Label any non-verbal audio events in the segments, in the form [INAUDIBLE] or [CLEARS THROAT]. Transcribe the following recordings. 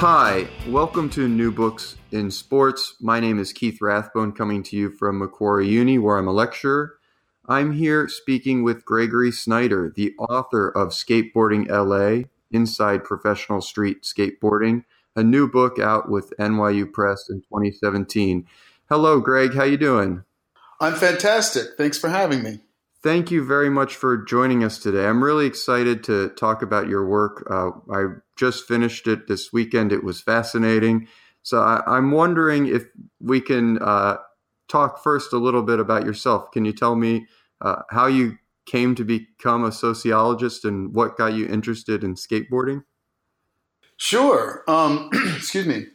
Hi, welcome to New Books in Sports. My name is Keith Rathbone, coming to you from Macquarie Uni, where I'm a lecturer. I'm here speaking with Gregory Snyder, the author of Skateboarding LA Inside Professional Street Skateboarding, a new book out with NYU Press in 2017. Hello, Greg. How you doing? I'm fantastic. Thanks for having me. Thank you very much for joining us today. I'm really excited to talk about your work. Uh, I just finished it this weekend. It was fascinating. So I, am wondering if we can uh, talk first a little bit about yourself. Can you tell me uh, how you came to become a sociologist and what got you interested in skateboarding? Sure. Um, [CLEARS THROAT] excuse me.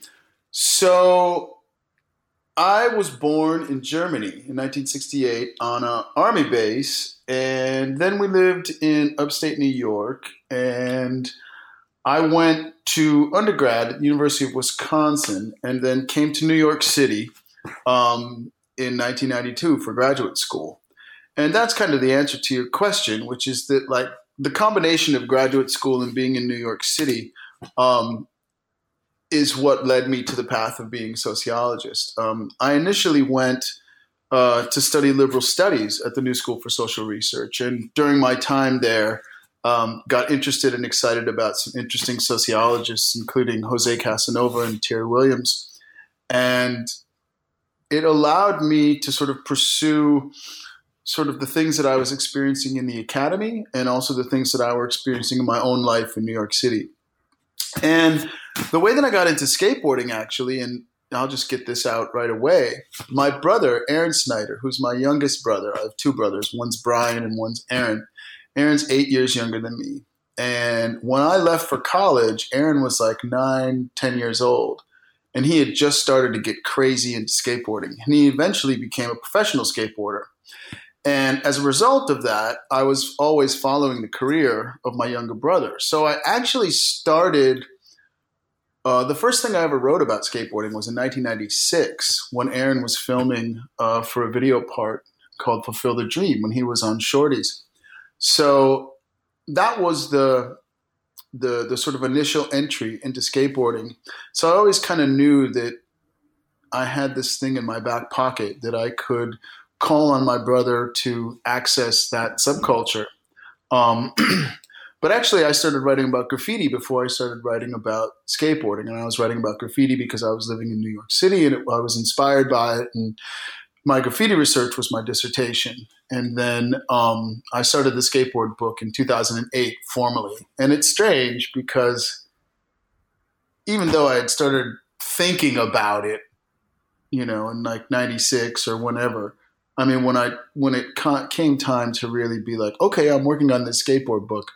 So I was born in Germany in 1968 on an army base, and then we lived in upstate New York. And I went to undergrad at the University of Wisconsin, and then came to New York City um, in 1992 for graduate school. And that's kind of the answer to your question, which is that like the combination of graduate school and being in New York City um, is what led me to the path of being a sociologist. Um, I initially went uh, to study liberal studies at the New School for Social Research, and during my time there, um, got interested and excited about some interesting sociologists, including Jose Casanova and Terry Williams, and it allowed me to sort of pursue sort of the things that I was experiencing in the academy and also the things that I were experiencing in my own life in New York City. And the way that I got into skateboarding, actually, and I'll just get this out right away. My brother, Aaron Snyder, who's my youngest brother, I have two brothers. One's Brian and one's Aaron. Aaron's eight years younger than me. And when I left for college, Aaron was like nine, ten years old. And he had just started to get crazy into skateboarding. And he eventually became a professional skateboarder. And as a result of that, I was always following the career of my younger brother. So I actually started uh, the first thing I ever wrote about skateboarding was in 1996 when Aaron was filming uh, for a video part called Fulfill the Dream when he was on Shorty's. So that was the the the sort of initial entry into skateboarding. So I always kind of knew that I had this thing in my back pocket that I could call on my brother to access that subculture. Um, [CLEARS THROAT] But actually, I started writing about graffiti before I started writing about skateboarding. And I was writing about graffiti because I was living in New York City and it, I was inspired by it. And my graffiti research was my dissertation. And then um, I started the skateboard book in 2008 formally. And it's strange because even though I had started thinking about it, you know, in like 96 or whenever, I mean, when I when it came time to really be like, okay, I'm working on this skateboard book,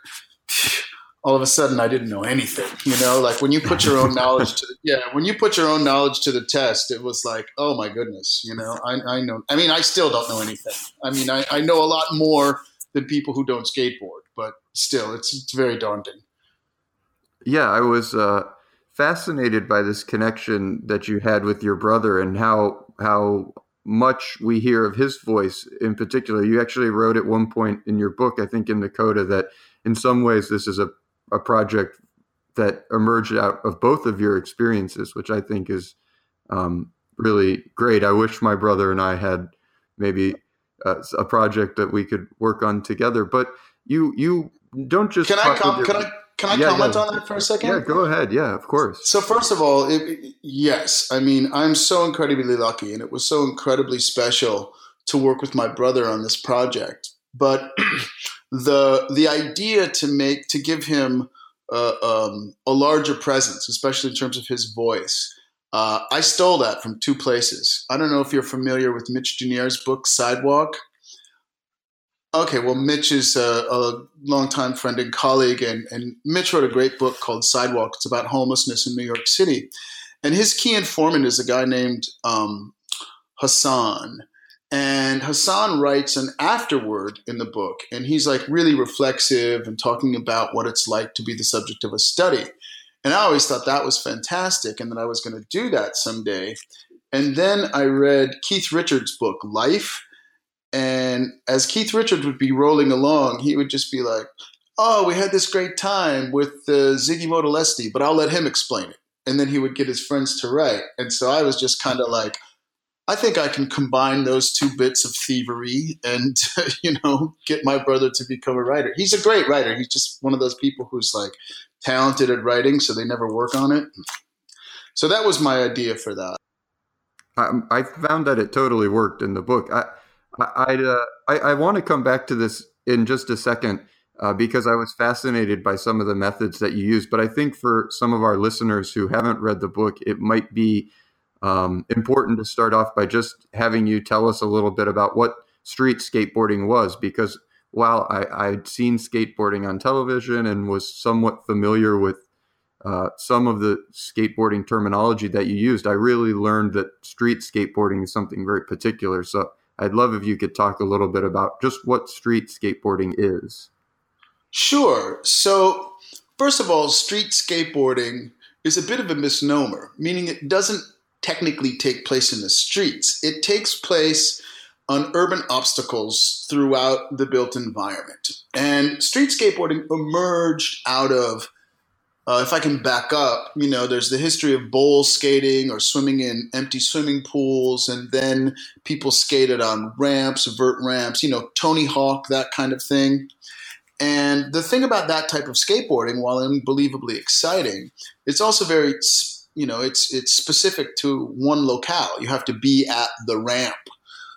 [SIGHS] all of a sudden I didn't know anything. You know, like when you put your own knowledge to the, [LAUGHS] yeah, when you put your own knowledge to the test, it was like, oh my goodness, you know, I, I know. I mean, I still don't know anything. I mean, I, I know a lot more than people who don't skateboard, but still, it's it's very daunting. Yeah, I was uh, fascinated by this connection that you had with your brother and how how much we hear of his voice in particular. You actually wrote at one point in your book, I think in the coda, that in some ways this is a, a project that emerged out of both of your experiences, which I think is um, really great. I wish my brother and I had maybe uh, a project that we could work on together. But you you don't just can I com- your, can I can I yeah, comment yeah. on that for a second? Yeah, go ahead. Yeah, of course. So first of all, it, yes, I mean I'm so incredibly lucky, and it was so incredibly special to work with my brother on this project. But [CLEARS THROAT] the the idea to make to give him uh, um, a larger presence, especially in terms of his voice. Uh, I stole that from two places. I don't know if you're familiar with Mitch Duneier's book Sidewalk. Okay, well, Mitch is a, a longtime friend and colleague, and, and Mitch wrote a great book called Sidewalk. It's about homelessness in New York City. And his key informant is a guy named um, Hassan. And Hassan writes an afterword in the book, and he's like really reflexive and talking about what it's like to be the subject of a study. And I always thought that was fantastic and that I was going to do that someday. And then I read Keith Richards' book, Life. And as Keith Richards would be rolling along, he would just be like, Oh, we had this great time with uh, Ziggy Modeliste, but I'll let him explain it. And then he would get his friends to write. And so I was just kind of like, I think I can combine those two bits of thievery and, [LAUGHS] you know, get my brother to become a writer. He's a great writer. He's just one of those people who's like talented at writing, so they never work on it. So that was my idea for that. I, I found that it totally worked in the book. I, I, uh, I, I want to come back to this in just a second uh, because I was fascinated by some of the methods that you use. But I think for some of our listeners who haven't read the book, it might be um, important to start off by just having you tell us a little bit about what street skateboarding was, because while I, I'd seen skateboarding on television and was somewhat familiar with uh, some of the skateboarding terminology that you used, I really learned that street skateboarding is something very particular. So I'd love if you could talk a little bit about just what street skateboarding is. Sure. So, first of all, street skateboarding is a bit of a misnomer, meaning it doesn't technically take place in the streets. It takes place on urban obstacles throughout the built environment. And street skateboarding emerged out of, uh, if I can back up, you know, there's the history of bowl skating or swimming in empty swimming pools, and then people skated on ramps, vert ramps, you know, Tony Hawk, that kind of thing. And the thing about that type of skateboarding, while unbelievably exciting, it's also very you know it's it's specific to one locale. You have to be at the ramp.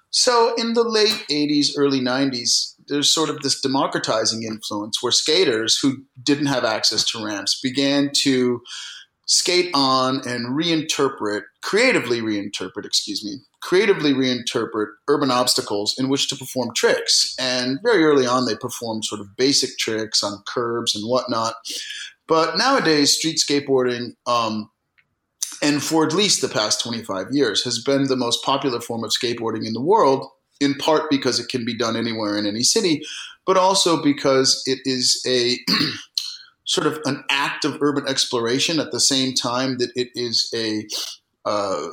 So in the late 80s, early 90s, there's sort of this democratizing influence where skaters who didn't have access to ramps began to skate on and reinterpret, creatively reinterpret, excuse me, creatively reinterpret urban obstacles in which to perform tricks. And very early on, they performed sort of basic tricks on curbs and whatnot. But nowadays, street skateboarding um, and for at least the past 25 years has been the most popular form of skateboarding in the world in part because it can be done anywhere in any city but also because it is a [CLEARS THROAT] sort of an act of urban exploration at the same time that it is a uh,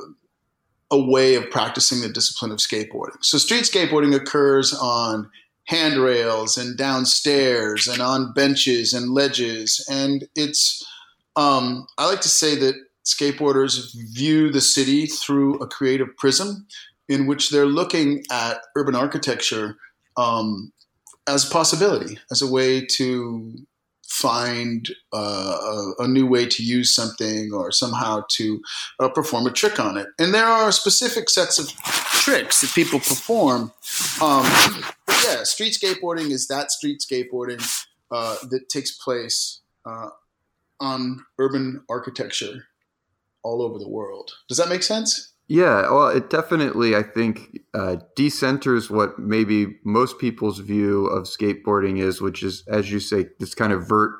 a way of practicing the discipline of skateboarding. So street skateboarding occurs on handrails and downstairs and on benches and ledges, and it's um, I like to say that skateboarders view the city through a creative prism in which they're looking at urban architecture um, as a possibility, as a way to find uh, a, a, new way to use something or somehow to uh, perform a trick on it. And there are specific sets of tricks that people perform. Um, yeah, street skateboarding is that street skateboarding uh, that takes place uh, on urban architecture all over the world. Does that make sense? Yeah, well, it definitely, I think, uh, decenters what maybe most people's view of skateboarding is, which is, as you say, this kind of vert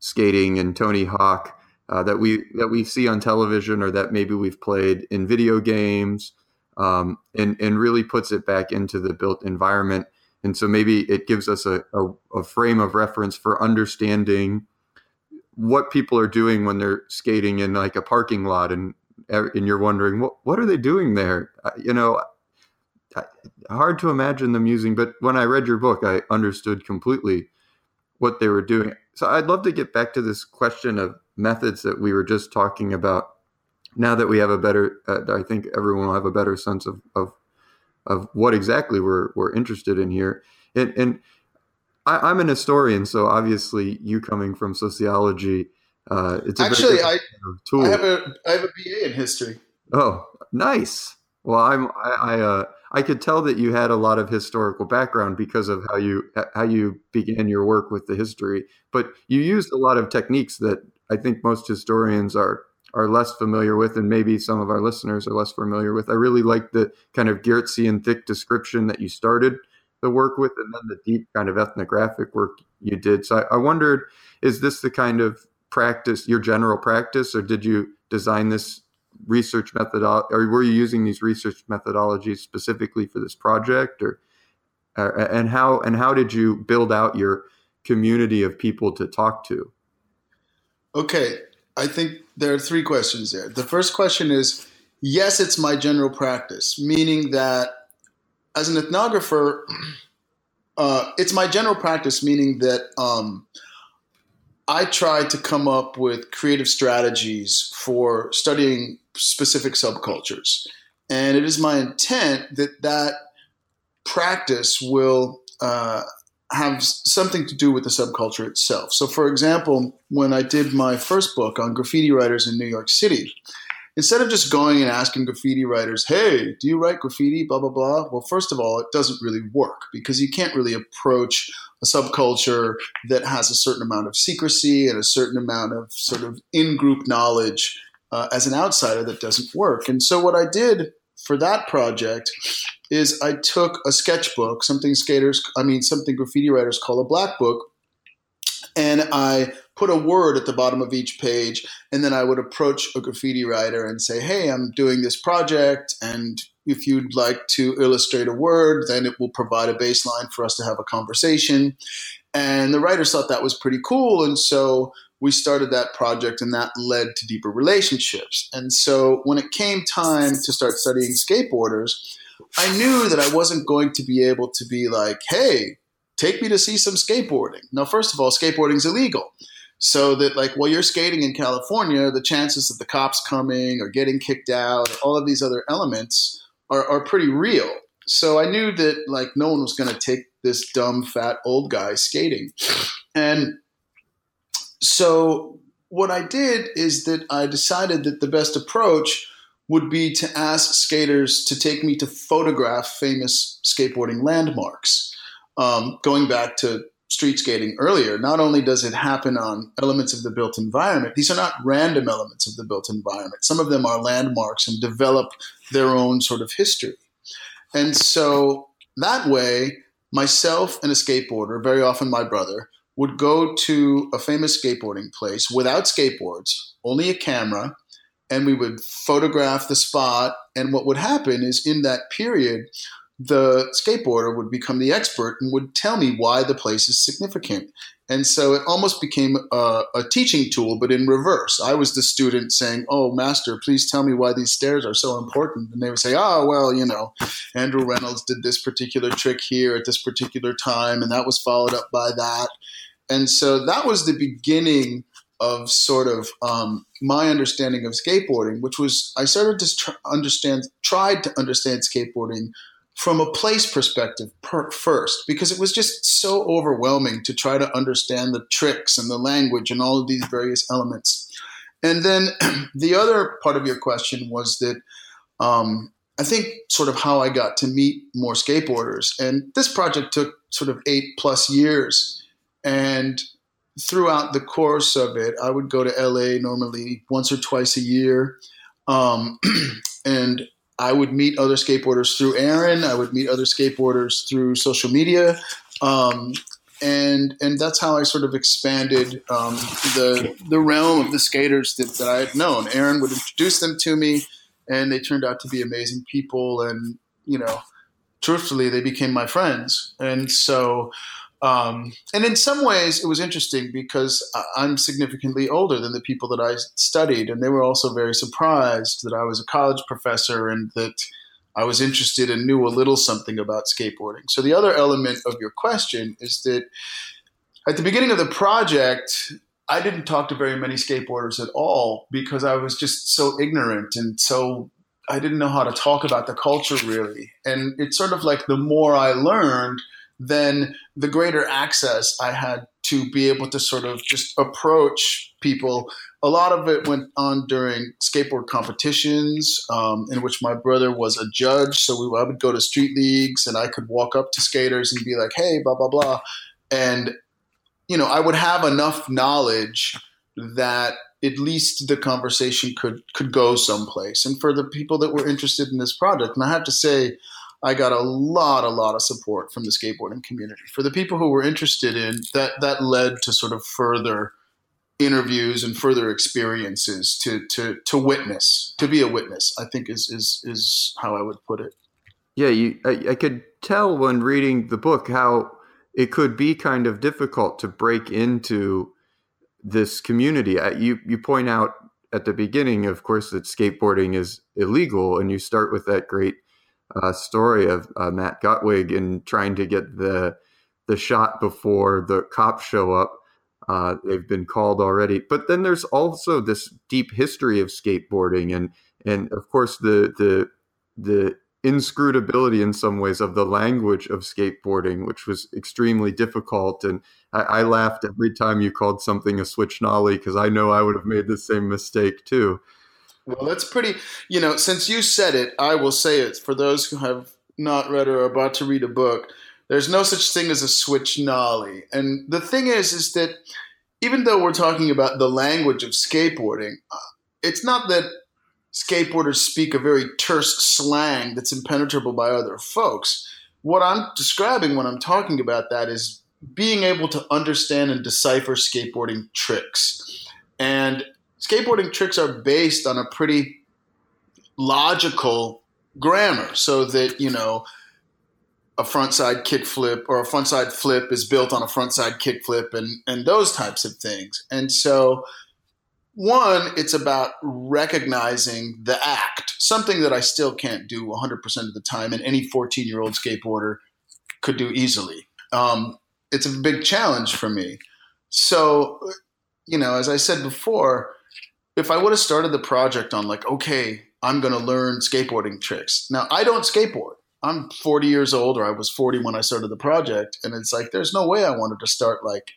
skating and Tony Hawk uh, that we that we see on television or that maybe we've played in video games, um, and and really puts it back into the built environment. And so maybe it gives us a, a, a frame of reference for understanding what people are doing when they're skating in like a parking lot and and you're wondering what what are they doing there? You know hard to imagine them using but when i read your book i understood completely what they were doing. So i'd love to get back to this question of methods that we were just talking about. Now that we have a better uh, i think everyone will have a better sense of of of what exactly we're we're interested in here. And and I, am an historian, so obviously you coming from sociology, uh, it's actually I, I have a I have a BA in history. Oh, nice. Well, I'm I I, uh, I could tell that you had a lot of historical background because of how you how you began your work with the history, but you used a lot of techniques that I think most historians are are less familiar with, and maybe some of our listeners are less familiar with. I really like the kind of Geertzian thick description that you started the work with, and then the deep kind of ethnographic work you did. So I, I wondered, is this the kind of practice, your general practice, or did you design this research methodology, or were you using these research methodologies specifically for this project, or uh, and how and how did you build out your community of people to talk to? Okay, I think there are three questions there. The first question is yes, it's my general practice, meaning that as an ethnographer, [CLEARS THROAT] uh, it's my general practice, meaning that um, I try to come up with creative strategies for studying specific subcultures. And it is my intent that that practice will uh, have something to do with the subculture itself. So, for example, when I did my first book on graffiti writers in New York City, instead of just going and asking graffiti writers, hey, do you write graffiti, blah, blah, blah, well, first of all, it doesn't really work because you can't really approach a subculture that has a certain amount of secrecy and a certain amount of sort of in group knowledge uh, as an outsider that doesn't work. And so, what I did for that project is I took a sketchbook, something skaters, I mean, something graffiti writers call a black book, and I put a word at the bottom of each page, and then I would approach a graffiti writer and say, "Hey, I'm doing this project, and if you'd like to illustrate a word, then it will provide a baseline for us to have a conversation." And the writers thought that was pretty cool, and so we started that project and that led to deeper relationships. And so when it came time to start studying skateboarders, I knew that I wasn't going to be able to be like, hey, take me to see some skateboarding. Now, first of all, skateboarding is illegal. So that like while you're skating in California, the chances of the cops coming or getting kicked out, all of these other elements are, are pretty real. So I knew that like no one was going to take this dumb fat old guy skating. And so what I did is that I decided that the best approach would be to ask skaters to take me to photograph famous skateboarding landmarks. Um, going back to street skating earlier, not only does it happen on elements of the built environment, these are not random elements of the built environment. Some of them are landmarks and develop their own sort of history. And so that way, myself and a skateboarder, very often my brother, would go to a famous skateboarding place without skateboards, only a camera, and we would photograph the spot. And what would happen is in that period, the skateboarder would become the expert and would tell me why the place is significant. And so it almost became a, a, teaching tool, but in reverse. I was the student saying, Oh, master, please tell me why these stairs are so important. And they would say, Oh, well, you know, Andrew Reynolds did this particular trick here at this particular time, and that was followed up by that. And so that was the beginning of sort of um, my understanding of skateboarding, which was I started to tr- understand, tried to understand skateboarding from a place perspective per- first, because it was just so overwhelming to try to understand the tricks and the language and all of these various elements. And then [CLEARS THROAT] the other part of your question was that um, I think sort of how I got to meet more skateboarders. And this project took sort of eight plus years and throughout the course of it, I would go to LA normally once or twice a year. Um, [CLEARS THROAT] and I would meet other skateboarders through Aaron. I would meet other skateboarders through social media. Um, and and that's how I sort of expanded um, the the realm of the skaters that, that I had known. Aaron would introduce them to me, and they turned out to be amazing people. And you know, truthfully, they became my friends. And so um, and in some ways, it was interesting because I'm significantly older than the people that I studied, and they were also very surprised that I was a college professor and that I was interested and knew a little something about skateboarding. So, the other element of your question is that at the beginning of the project, I didn't talk to very many skateboarders at all because I was just so ignorant and so I didn't know how to talk about the culture really. And it's sort of like the more I learned, then the greater access I had to be able to sort of just approach people. A lot of it went on during skateboard competitions, um, in which my brother was a judge. So we, I would go to street leagues and I could walk up to skaters and be like, hey, blah, blah, blah. And, you know, I would have enough knowledge that at least the conversation could could go someplace. And for the people that were interested in this project, and I have to say, I got a lot, a lot of support from the skateboarding community. For the people who were interested in that, that led to sort of further interviews and further experiences to to to witness, to be a witness. I think is is is how I would put it. Yeah, you, I, I could tell when reading the book how it could be kind of difficult to break into this community. You you point out at the beginning, of course, that skateboarding is illegal, and you start with that great uh, story of uh, Matt Gutwig and trying to get the the shot before the cops show up. Uh, they've been called already, but then there's also this deep history of skateboarding, and and of course the the the inscrutability in some ways of the language of skateboarding, which was extremely difficult. And I, I laughed every time you called something a switch nollie because I know I would have made the same mistake too. Well, that's pretty, you know, since you said it, I will say it for those who have not read or are about to read a book. There's no such thing as a switch nollie. And the thing is, is that even though we're talking about the language of skateboarding, uh, it's not that skateboarders speak a very terse slang that's impenetrable by other folks. What I'm describing when I'm talking about that is being able to understand and decipher skateboarding tricks. And skateboarding tricks are based on a pretty logical grammar so that, you know, a frontside kickflip or a frontside flip is built on a frontside kickflip and, and those types of things. And so one, it's about recognizing the act, something that I still can't do 100% of the time, and any 14 year old skateboarder could do easily. Um, it's a big challenge for me. So, you know, as I said before, if I would have started the project on, like, okay, I'm going to learn skateboarding tricks. Now, I don't skateboard. I'm 40 years old, or I was 40 when I started the project. And it's like, there's no way I wanted to start like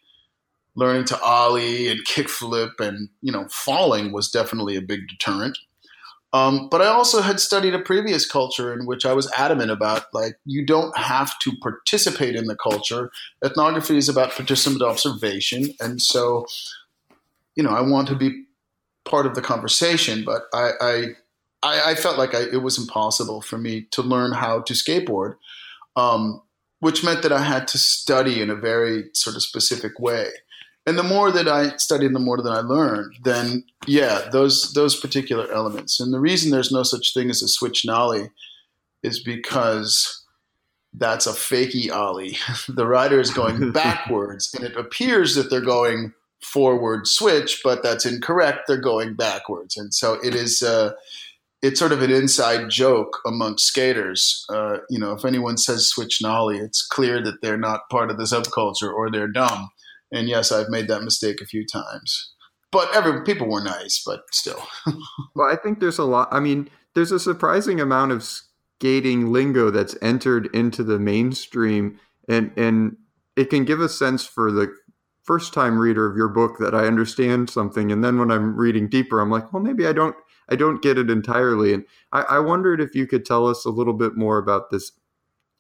learning to ollie and kickflip and you know falling was definitely a big deterrent. Um, but I also had studied a previous culture in which I was adamant about like you don't have to participate in the culture. Ethnography is about participant observation, and so you know I want to be part of the conversation, but I I, I, I felt like I, it was impossible for me to learn how to skateboard. Um, which meant that I had to study in a very sort of specific way and the more that I studied, the more that I learned. Then, yeah, those those particular elements. And the reason there's no such thing as a switch nollie is because that's a fakey ollie. [LAUGHS] the rider is going [LAUGHS] backwards, and it appears that they're going forward switch, but that's incorrect. They're going backwards, and so it is. Uh, it's sort of an inside joke amongst skaters. Uh, you know, if anyone says switch nollie, it's clear that they're not part of the subculture or they're dumb. And yes, I've made that mistake a few times. But every people were nice, but still. [LAUGHS] well, I think there's a lot. I mean, there's a surprising amount of skating lingo that's entered into the mainstream, and and it can give a sense for the first time reader of your book that I understand something, and then when I'm reading deeper, I'm like, well, maybe I don't. I don't get it entirely, and I, I wondered if you could tell us a little bit more about this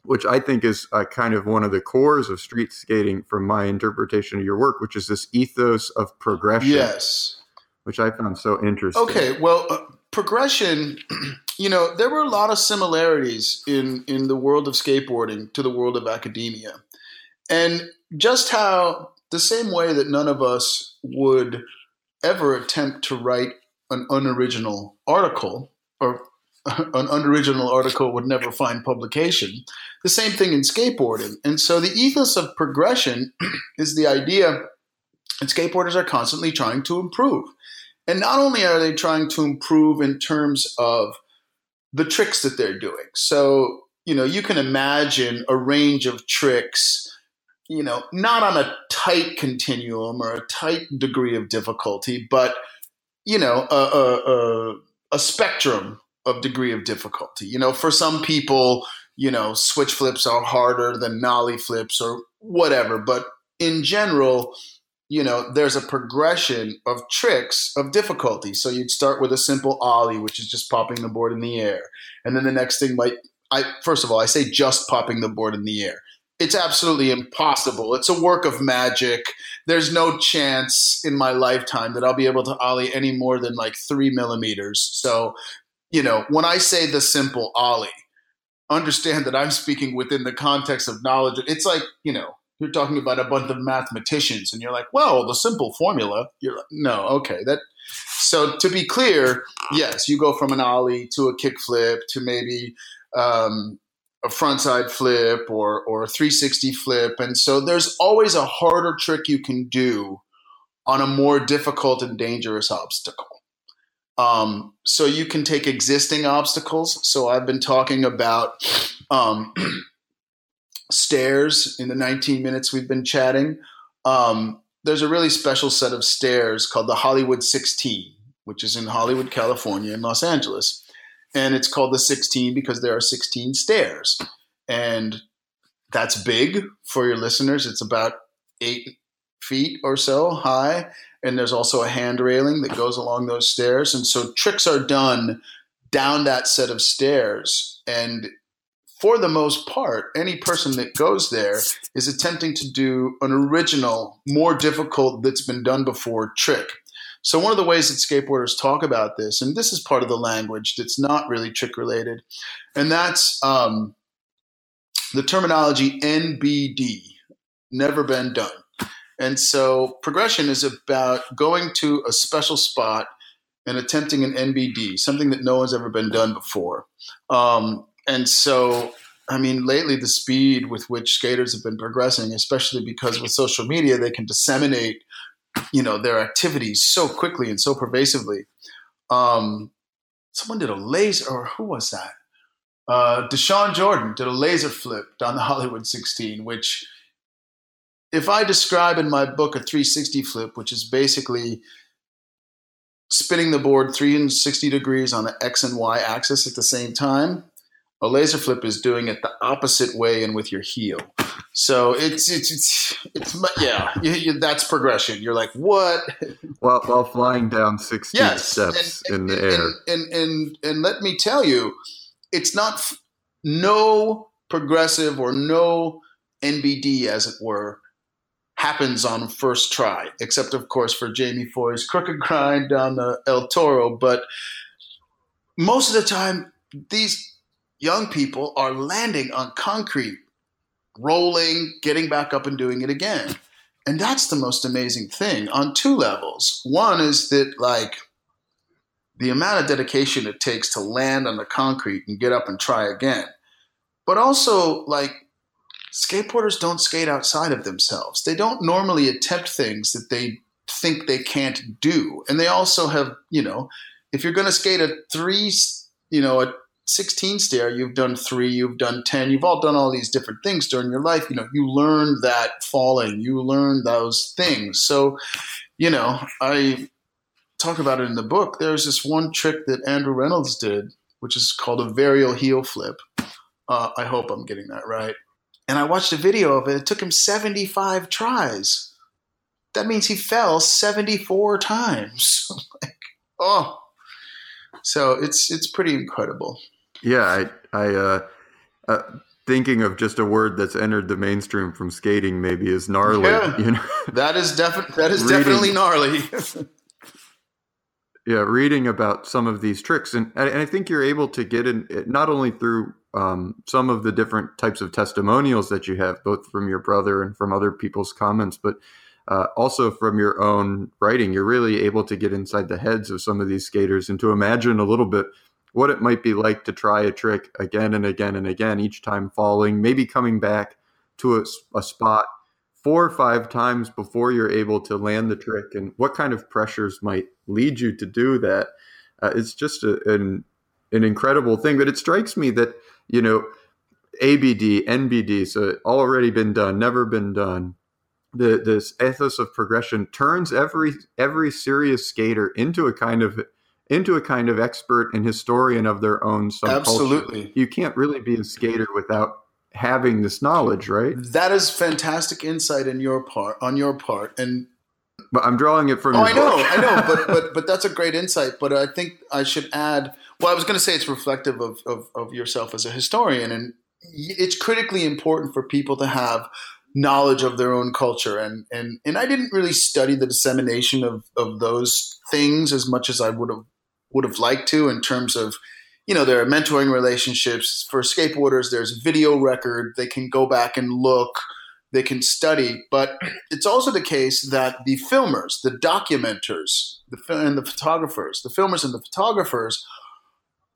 which I think is uh, kind of one of the cores of street skating from my interpretation of your work, which is this ethos of progression. Yes. Which I found so interesting. Okay, well, uh, progression, [CLEARS THROAT] you know, there were a lot of similarities in, in the world of skateboarding to the world of academia. And just how, the same way that none of us would ever attempt to write an unoriginal article or [LAUGHS] an unoriginal article would never find publication. The same thing in skateboarding. And so the ethos of progression [CLEARS THROAT] is the idea that skateboarders are constantly trying to improve. And not only are they trying to improve in terms of the tricks that they're doing. So, you know, you can imagine a range of tricks, you know, not on a tight continuum or a tight degree of difficulty, but, you know, a, a, a, a spectrum of degree of difficulty. You know, for some people, you know, switch flips are harder than nollie flips or whatever. But in general, you know, there's a progression of tricks of difficulty. So you'd start with a simple ollie, which is just popping the board in the air. And then the next thing might I first of all, I say just popping the board in the air. It's absolutely impossible. It's a work of magic. There's no chance in my lifetime that I'll be able to ollie any more than like three millimeters. So you know, when I say the simple ollie, understand that I'm speaking within the context of knowledge. It's like, you know, you're talking about a bunch of mathematicians and you're like, well, the simple formula. You're like, no, okay. That so to be clear, yes, you go from an ollie to a kickflip to maybe um, a frontside flip or or a 360 flip. And so there's always a harder trick you can do on a more difficult and dangerous obstacle. Um, so you can take existing obstacles. So I've been talking about um, [CLEARS THROAT] stairs in the 19 minutes we've been chatting. Um, there's a really special set of stairs called the Hollywood 16, which is in Hollywood, California, in Los Angeles. And it's called the 16 because there are 16 stairs. And that's big for your listeners. It's about eight feet or so high and there's also a hand railing that goes along those stairs. And so tricks are done down that set of stairs. And for the most part, any person that goes there is attempting to do an original, more difficult that's been done before trick. So, one of the ways that skateboarders talk about this, and this is part of the language that's not really trick related, and that's um, the terminology NBD, never been done. And so progression is about going to a special spot and attempting an NBD, something that no one's ever been done before. Um, and so, I mean, lately the speed with which skaters have been progressing, especially because with social media, they can disseminate, you know, their activities so quickly and so pervasively. Um, someone did a laser, or who was that? Uh, Dashawn Jordan did a laser flip down the [LAUGHS] Hollywood 16, which if I describe in my book a 360 flip, which is basically spinning the board 360 degrees on the X and Y axis at the same time, a laser flip is doing it the opposite way and with your heel. So it's it's it's, it's yeah, you, you, that's progression. You're like what? [LAUGHS] While while flying down 60 yes, steps and, and, in the and, air. And, and and let me tell you, it's not no progressive or no NBD as it were happens on first try, except of course for Jamie Foy's crooked grind down the El Toro. But most of the time, these young people are landing on concrete, rolling, getting back up and doing it again. And that's the most amazing thing on two levels. One is that, like, the amount of dedication it takes to land on the concrete and get up and try again. But also, like, skateboarders don't skate outside of themselves. They don't normally attempt things that they think they can't do. And they also have, you know, if you're going to skate a three, you know, a 16 stair, you've done three, you've done 10, you've all done all these different things during your life. You know, you learn that falling, you learn those things. So, you know, I talk about it in the book. There's this one trick that Andrew Reynolds did, which is called a varial heel flip. Uh, I hope I'm getting that right and I watched a video of it. It took him 75 tries. That means he fell 74 times. [LAUGHS] like, oh. So it's it's pretty incredible. Yeah, I I uh, uh, thinking of just a word that's entered the mainstream from skating maybe is gnarly. Yeah, you know? that is definitely that is Reading, definitely gnarly. [LAUGHS] yeah, reading about some of these tricks, and and I think you're able to get in not only through um, some of the different types of testimonials that you have, both from your brother and from other people's comments, but uh, also from your own writing. You're really able to get inside the heads of some of these skaters and to imagine a little bit what it might be like to try a trick again and again and again, each time falling, maybe coming back to a, a spot four or five times before you're able to land the trick, and what kind of pressures might lead you to do that. Uh, it's just a, an an incredible thing. But it strikes me that you know, ABD, NBD, so already been done, never been done. The this ethos of progression turns every every serious skater into a kind of into a kind of expert and historian of their own subculture. Absolutely, you can't really be a skater without having this knowledge, right? That is fantastic insight in your part on your part, and but I'm drawing it from. Oh, I know, I know, [LAUGHS] but but but that's a great insight. But I think I should add well, I was going to say it's reflective of, of, of yourself as a historian, and it's critically important for people to have knowledge of their own culture. And and and I didn't really study the dissemination of of those things as much as I would have would have liked to in terms of you know, there are mentoring relationships for skateboarders. There's video record. They can go back and look. They can study. But it's also the case that the filmers, the documenters, the and the photographers, the filmers and the photographers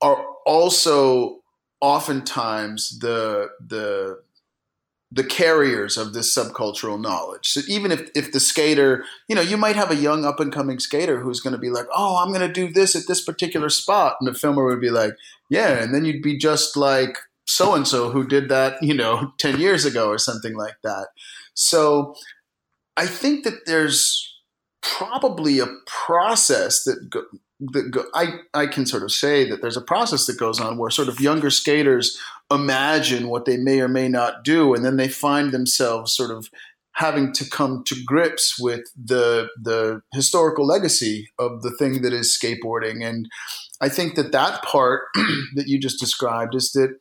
are also oftentimes the the the carriers of this subcultural knowledge. So even if, if the skater, you know, you might have a young up and coming skater who's going to be like, oh, I'm going to do this at this particular spot. And the filmer would be like, yeah. And then you'd be just like so and so who did that, you know, [LAUGHS] 10 years ago or something like that. So I think that there's probably a process that I, I can sort of say that there's a process that goes on where sort of younger skaters imagine what they may or may not do, and then they find themselves sort of having to come to grips with the the historical legacy of the thing that is skateboarding. And I think that that part [CLEARS THROAT] that you just described is that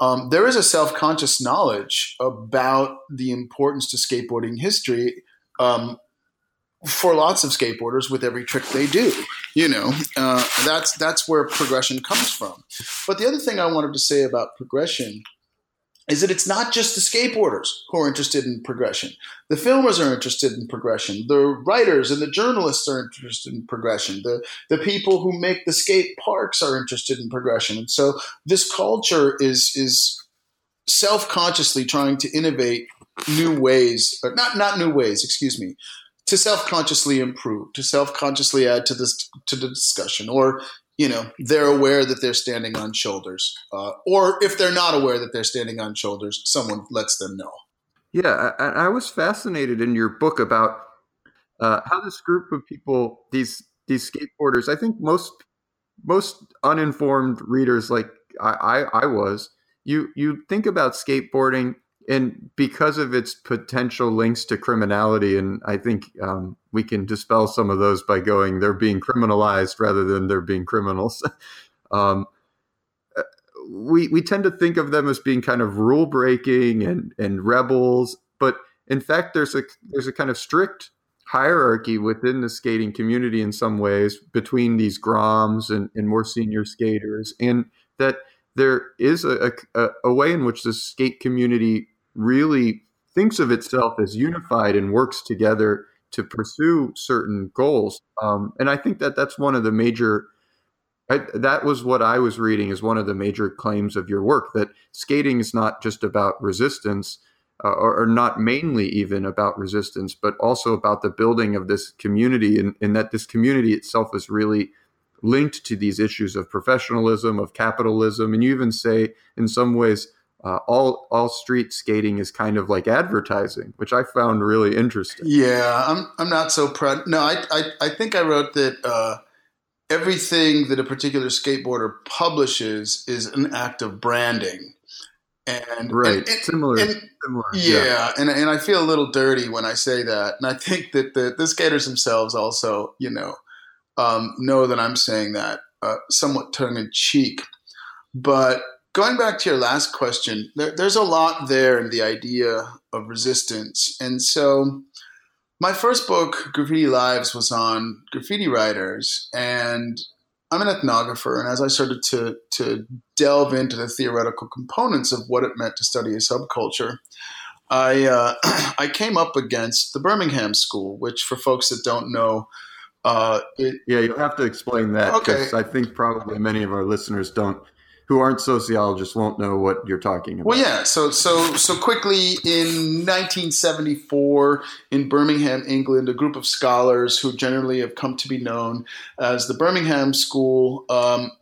um, there is a self conscious knowledge about the importance to skateboarding history. Um, for lots of skateboarders with every trick they do. You know, uh, that's that's where progression comes from. But the other thing I wanted to say about progression is that it's not just the skateboarders who are interested in progression. The filmers are interested in progression. The writers and the journalists are interested in progression. The the people who make the skate parks are interested in progression. And so this culture is is self-consciously trying to innovate new ways, or not not new ways, excuse me, to self-consciously improve, to self-consciously add to this to the discussion, or you know they're aware that they're standing on shoulders, uh, or if they're not aware that they're standing on shoulders, someone lets them know. Yeah, I, I was fascinated in your book about uh, how this group of people, these these skateboarders, I think most most uninformed readers like I, I, I was, you you think about skateboarding and because of its potential links to criminality, and I think um, we can dispel some of those by going they're being criminalized rather than they're being criminals. [LAUGHS] um, uh, we we tend to think of them as being kind of rule breaking and and rebels, but in fact, there's a there's a kind of strict hierarchy within the skating community in some ways between these groms and, and more senior skaters, and that there is a, a, a way in which the skate community really thinks of itself as unified and works together to pursue certain goals. Um, and I think that that's one of the major. I, that was what I was reading as one of the major claims of your work that skating is not just about resistance, uh, or, or, not mainly even about resistance, but also about the building of this community, and, and that this community itself is really linked to these issues of professionalism, of capitalism, and you even say in some ways uh, all all street skating is kind of like advertising, which I found really interesting. Yeah, I'm I'm not so proud. No, I I, I think I wrote that uh, everything that a particular skateboarder publishes is an act of branding. And right, and, and, similar, and, similar, yeah, yeah, and and I feel a little dirty when I say that, and I think that the, the skaters themselves also, you know, um, know that I'm saying that uh, somewhat tongue in cheek, but going back to your last question, there, there's a lot there in the idea of resistance. And so my first book, Graffiti Lives, was on graffiti writers. And I'm an ethnographer. And as I started to, to delve into the theoretical components of what it meant to study a subculture, I, uh, [CLEARS THROAT] I came up against the Birmingham School, which, for folks that don't know, uh, it, yeah, you'll have to explain that because okay. I think probably many of our listeners don't who aren't sociologists won't know what you're talking about. Well, yeah. So, so, so quickly in 1974 in Birmingham, England, a group of scholars who generally have come to be known as the Birmingham School, um,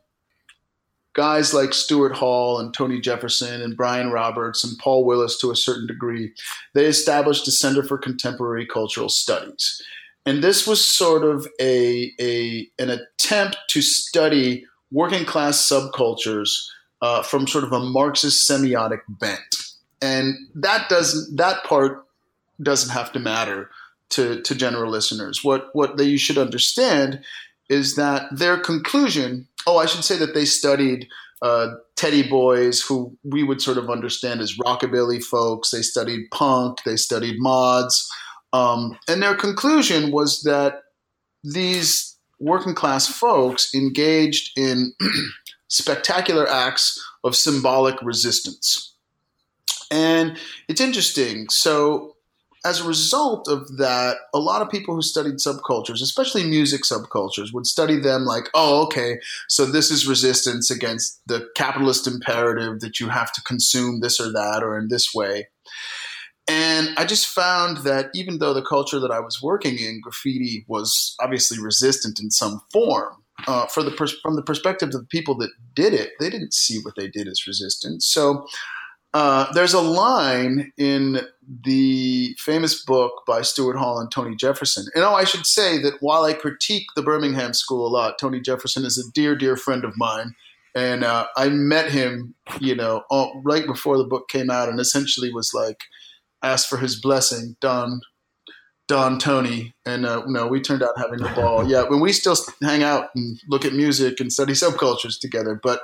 guys like Stuart Hall and Tony Jefferson and Brian Roberts and Paul Willis to a certain degree, they established a Center for Contemporary Cultural Studies. And this was sort of a, a an attempt to study working class subcultures uh, from sort of a Marxist semiotic bent, and that doesn't that part doesn't have to matter to to general listeners. What what they, you should understand is that their conclusion. Oh, I should say that they studied uh, Teddy Boys, who we would sort of understand as rockabilly folks. They studied punk. They studied mods. Um, and their conclusion was that these working class folks engaged in [CLEARS THROAT] spectacular acts of symbolic resistance. And it's interesting. So, as a result of that, a lot of people who studied subcultures, especially music subcultures, would study them like, oh, okay, so this is resistance against the capitalist imperative that you have to consume this or that or in this way. And I just found that even though the culture that I was working in, graffiti was obviously resistant in some form, uh, for the pers- from the perspective of the people that did it, they didn't see what they did as resistance. So uh, there's a line in the famous book by Stuart Hall and Tony Jefferson. And oh, I should say that while I critique the Birmingham School a lot, Tony Jefferson is a dear, dear friend of mine. And uh, I met him, you know, all, right before the book came out, and essentially was like, asked for his blessing, Don, Don Tony, and uh, no, we turned out having a ball. [LAUGHS] Yeah, when we still hang out and look at music and study subcultures together. But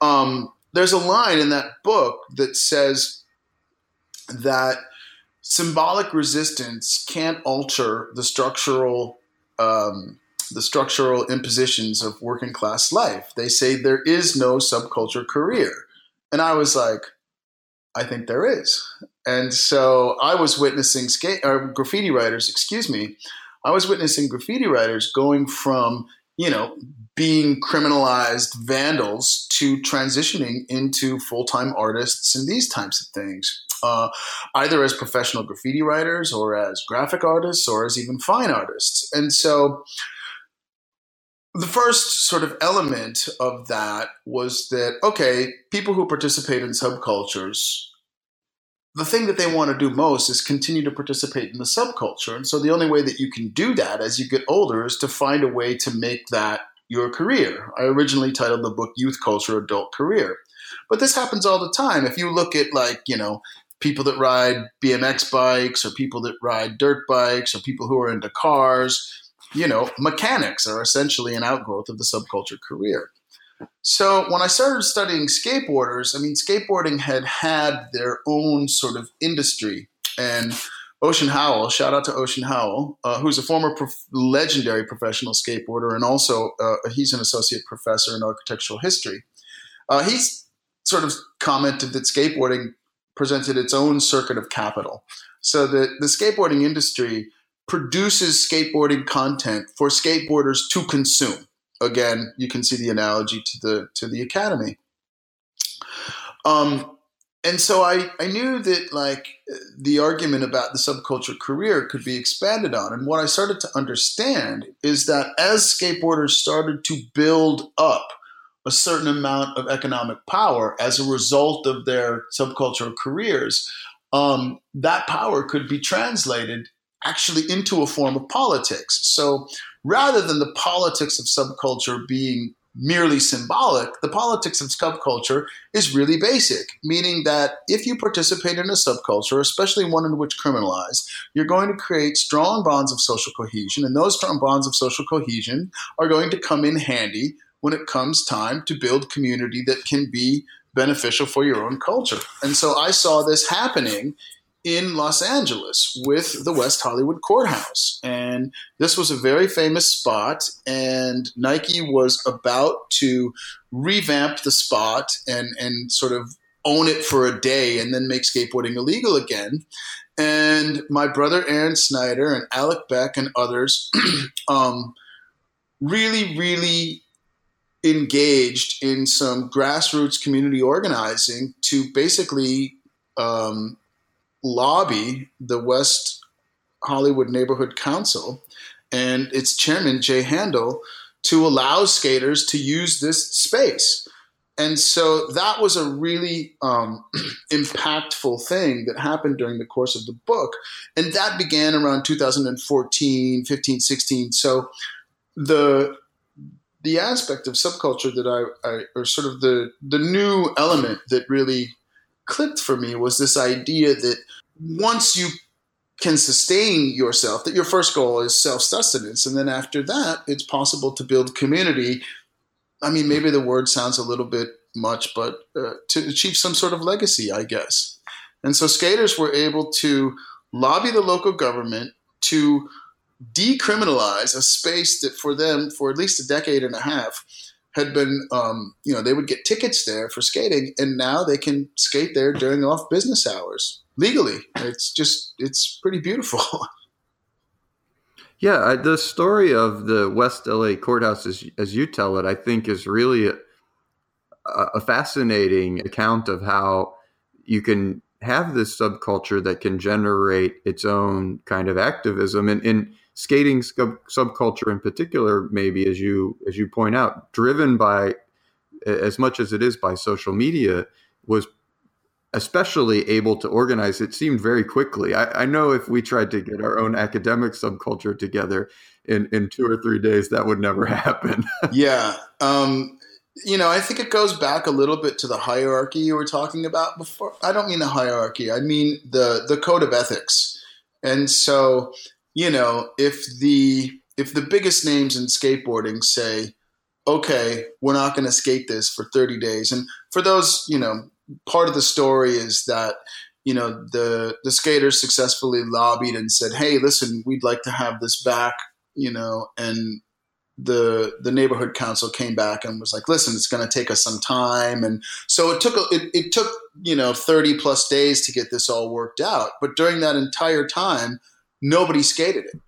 um, there's a line in that book that says that symbolic resistance can't alter the structural um, the structural impositions of working class life. They say there is no subculture career, and I was like, I think there is. And so I was witnessing skate graffiti writers, excuse me, I was witnessing graffiti writers going from you know being criminalized vandals to transitioning into full time artists and these types of things, uh, either as professional graffiti writers or as graphic artists or as even fine artists. And so the first sort of element of that was that, okay, people who participate in subcultures the thing that they want to do most is continue to participate in the subculture. And so the only way that you can do that as you get older is to find a way to make that your career. I originally titled the book Youth Culture Adult Career. But this happens all the time. If you look at like, you know, people that ride BMX bikes or people that ride dirt bikes or people who are into cars, you know, mechanics are essentially an outgrowth of the subculture career. So when I started studying skateboarders, I mean, skateboarding had had their own sort of industry. And Ocean Howell, shout out to Ocean Howell, uh, who's a former prof- legendary professional skateboarder, and also uh, he's an associate professor in architectural history. Uh, he's sort of commented that skateboarding presented its own circuit of capital, so that the skateboarding industry produces skateboarding content for skateboarders to consume. Again, you can see the analogy to the to the academy. Um, and so I, I knew that like the argument about the subculture career could be expanded on and what i started to understand is that as skateboarders started to build up a certain amount of economic power as a result of their subcultural careers um, that power could be translated actually into a form of politics so rather than the politics of subculture being merely symbolic, the politics of subculture is really basic, meaning that if you participate in a subculture, especially one in which criminalized, you're going to create strong bonds of social cohesion, and those strong bonds of social cohesion are going to come in handy when it comes time to build community that can be beneficial for your own culture. And so I saw this happening in Los Angeles with the West Hollywood Courthouse. And this was a very famous spot, and Nike was about to revamp the spot and, and sort of own it for a day and then make skateboarding illegal again. And my brother Aaron Snyder and Alec Beck and others [CLEARS THROAT] um, really, really engaged in some grassroots community organizing to basically um, lobby the West Hollywood Neighborhood Council and its chairman, Jay Handal, to allow skaters to use this space. And so that was a really um, [CLEARS THROAT] impactful thing that happened during the course of the book. And that began around 2014, 15, 16. So the the aspect of subculture that I, I or sort of the the new element that really clicked for me was this idea that once you can sustain yourself, that your first goal is self sustenance. And then after that, it's possible to build community. I mean, maybe the word sounds a little bit much, but uh, to achieve some sort of legacy, I guess. And so skaters were able to lobby the local government to decriminalize a space that for them, for at least a decade and a half, had been, um, you know, they would get tickets there for skating, and now they can skate there during off business hours legally. It's just, it's pretty beautiful. [LAUGHS] Yeah, the story of the West LA courthouse, as, as you tell it, I think is really a, a fascinating account of how you can have this subculture that can generate its own kind of activism and in skating sub- subculture in particular maybe as you as you point out driven by as much as it is by social media was especially able to organize it seemed very quickly I, I know if we tried to get our own academic subculture together in in two or three days that would never [LAUGHS] happen yeah um you know, I think it goes back a little bit to the hierarchy you were talking about before. I don't mean the hierarchy. I mean the the code of ethics. And so, you know, if the if the biggest names in skateboarding say, "Okay, we're not going to skate this for 30 days." And for those, you know, part of the story is that you know the the skaters successfully lobbied and said, "Hey, listen, we'd like to have this back." You know, and the the neighborhood council came back and was like, "Listen, it's going to take us some time," and so it took it, it took you know thirty plus days to get this all worked out. But during that entire time, nobody skated it.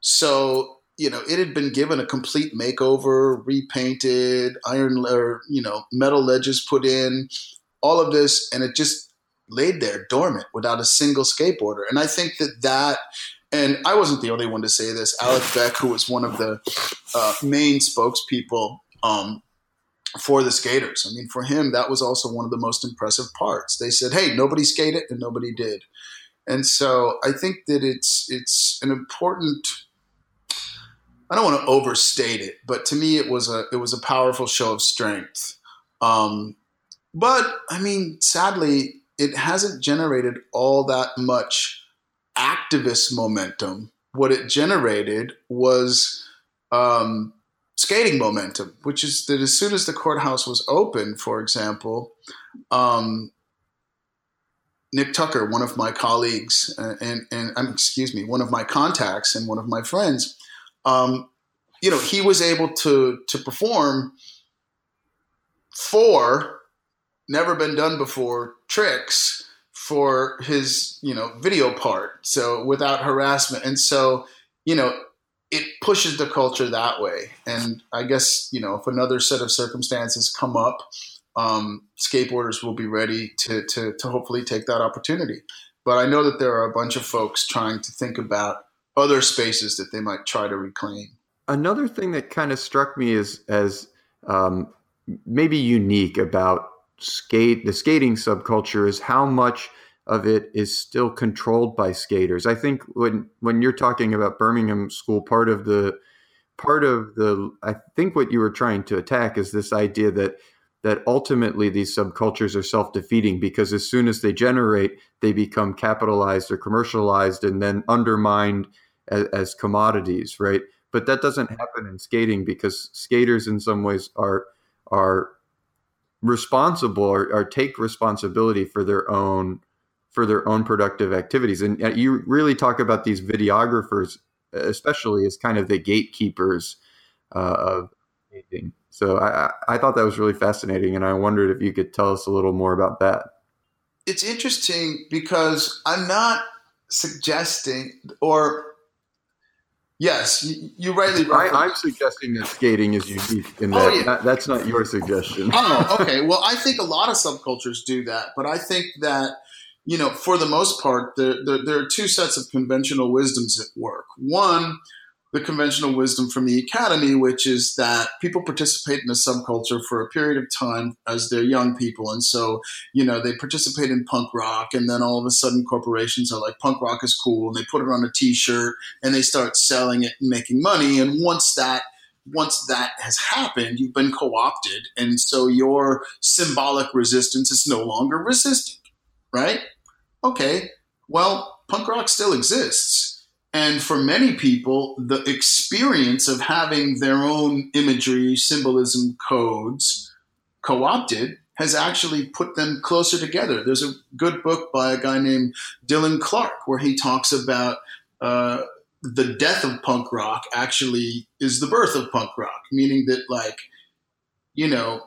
So you know it had been given a complete makeover, repainted, iron or you know metal ledges put in, all of this, and it just laid there dormant without a single skateboarder. And I think that that and I wasn't the only one to say this. Alec Beck, who was one of the uh, main spokespeople um, for the skaters, I mean, for him, that was also one of the most impressive parts. They said, "Hey, nobody skated, and nobody did," and so I think that it's it's an important. I don't want to overstate it, but to me, it was a it was a powerful show of strength. Um, but I mean, sadly, it hasn't generated all that much activist momentum, what it generated was um, skating momentum, which is that as soon as the courthouse was open, for example, um, Nick Tucker, one of my colleagues, uh, and, and um, excuse me, one of my contacts and one of my friends, um, you know, he was able to to perform four never been done before tricks for his you know video part so without harassment. And so you know it pushes the culture that way. And i guess you know if another set of circumstances come up um, skateboarders will be ready to, to to hopefully take that opportunity but i know that there are a bunch of folks trying to think about other spaces that they might try to reclaim another thing that kind of struck me is as um, maybe unique about skate the skating subculture is how much of it is still controlled by skaters. I think when when you're talking about Birmingham School, part of the part of the I think what you were trying to attack is this idea that that ultimately these subcultures are self-defeating because as soon as they generate, they become capitalized or commercialized and then undermined as, as commodities, right? But that doesn't happen in skating because skaters in some ways are are responsible or, or, take responsibility for their own for their own productive activities and you really talk about these videographers especially as kind of the gatekeepers uh, of skating so I, I thought that was really fascinating and i wondered if you could tell us a little more about that it's interesting because i'm not suggesting or Yes, you, you rightly. I, am suggesting that skating is unique in oh, that. Oh, yeah. that. That's not your suggestion. oh, okay. Well, I think a lot of subcultures do that, but I think that you know, for the most part, there, there, there are two sets of conventional wisdoms at work. One the conventional wisdom from the academy, which is that people participate in a subculture for a period of time as they're young people. And so, you know, they participate in punk rock, and then all of a sudden corporations are like, punk rock is cool, and they put it on a t shirt and they start selling it and making money. And once that once that has happened, you've been co opted. And so your symbolic resistance is no longer resisting, right? Okay, well, punk rock still exists and for many people, the experience of having their own imagery, symbolism codes co opted has actually put them closer together. There's a good book by a guy named Dylan Clark where he talks about uh, the death of punk rock actually is the birth of punk rock, meaning that, like, you know,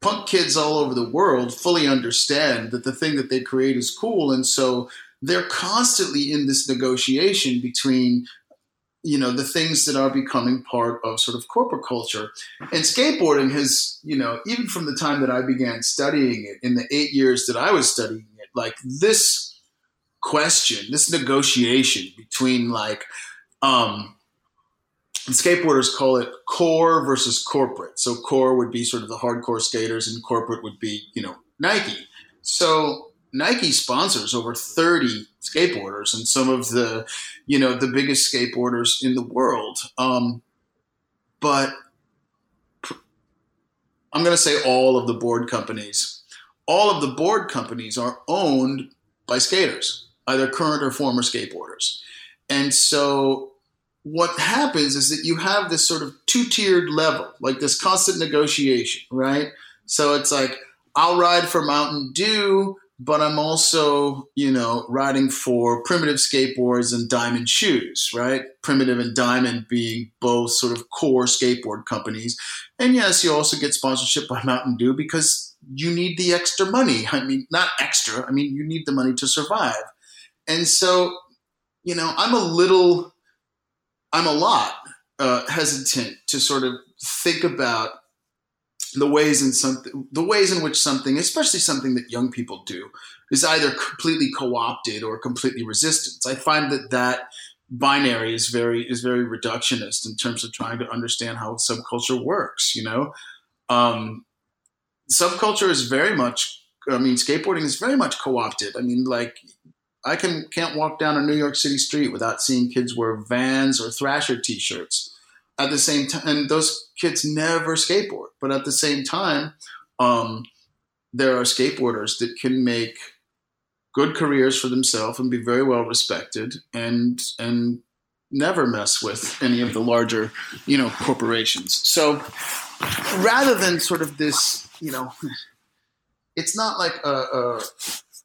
punk kids all over the world fully understand that the thing that they create is cool. And so they're constantly in this negotiation between you know the things that are becoming part of sort of corporate culture. And skateboarding has you know even from the time that i began studying it in the eight years that i was studying it like this question this negotiation between like um skateboarders call it core versus corporate. So core would be sort of the hardcore skaters and corporate would be you know nike. So Nike sponsors over 30 skateboarders and some of the, you know, the biggest skateboarders in the world. Um, but I'm going to say all of the board companies. All of the board companies are owned by skaters, either current or former skateboarders. And so what happens is that you have this sort of two tiered level, like this constant negotiation, right? So it's like, I'll ride for Mountain Dew but I'm also, you know, riding for primitive skateboards and diamond shoes, right? Primitive and diamond being both sort of core skateboard companies. And yes, you also get sponsorship by Mountain Dew because you need the extra money. I mean, not extra, I mean, you need the money to survive. And so, you know, I'm a little, I'm a lot uh, hesitant to sort of think about the ways in something the ways in which something especially something that young people do is either completely co-opted or completely resistance i find that that binary is very is very reductionist in terms of trying to understand how subculture works you know? Um, subculture is very much i mean skateboarding is very much co-opted. I mean like i can can't walk down a new york city street without seeing kids wear vans or thrasher t-shirts at the same time, and those kids never skateboard, but at the same time, um, there are skateboarders that can make good careers for themselves and be very well respected and and never mess with any of the larger you know corporations. So rather than sort of this you know it's not like a, a,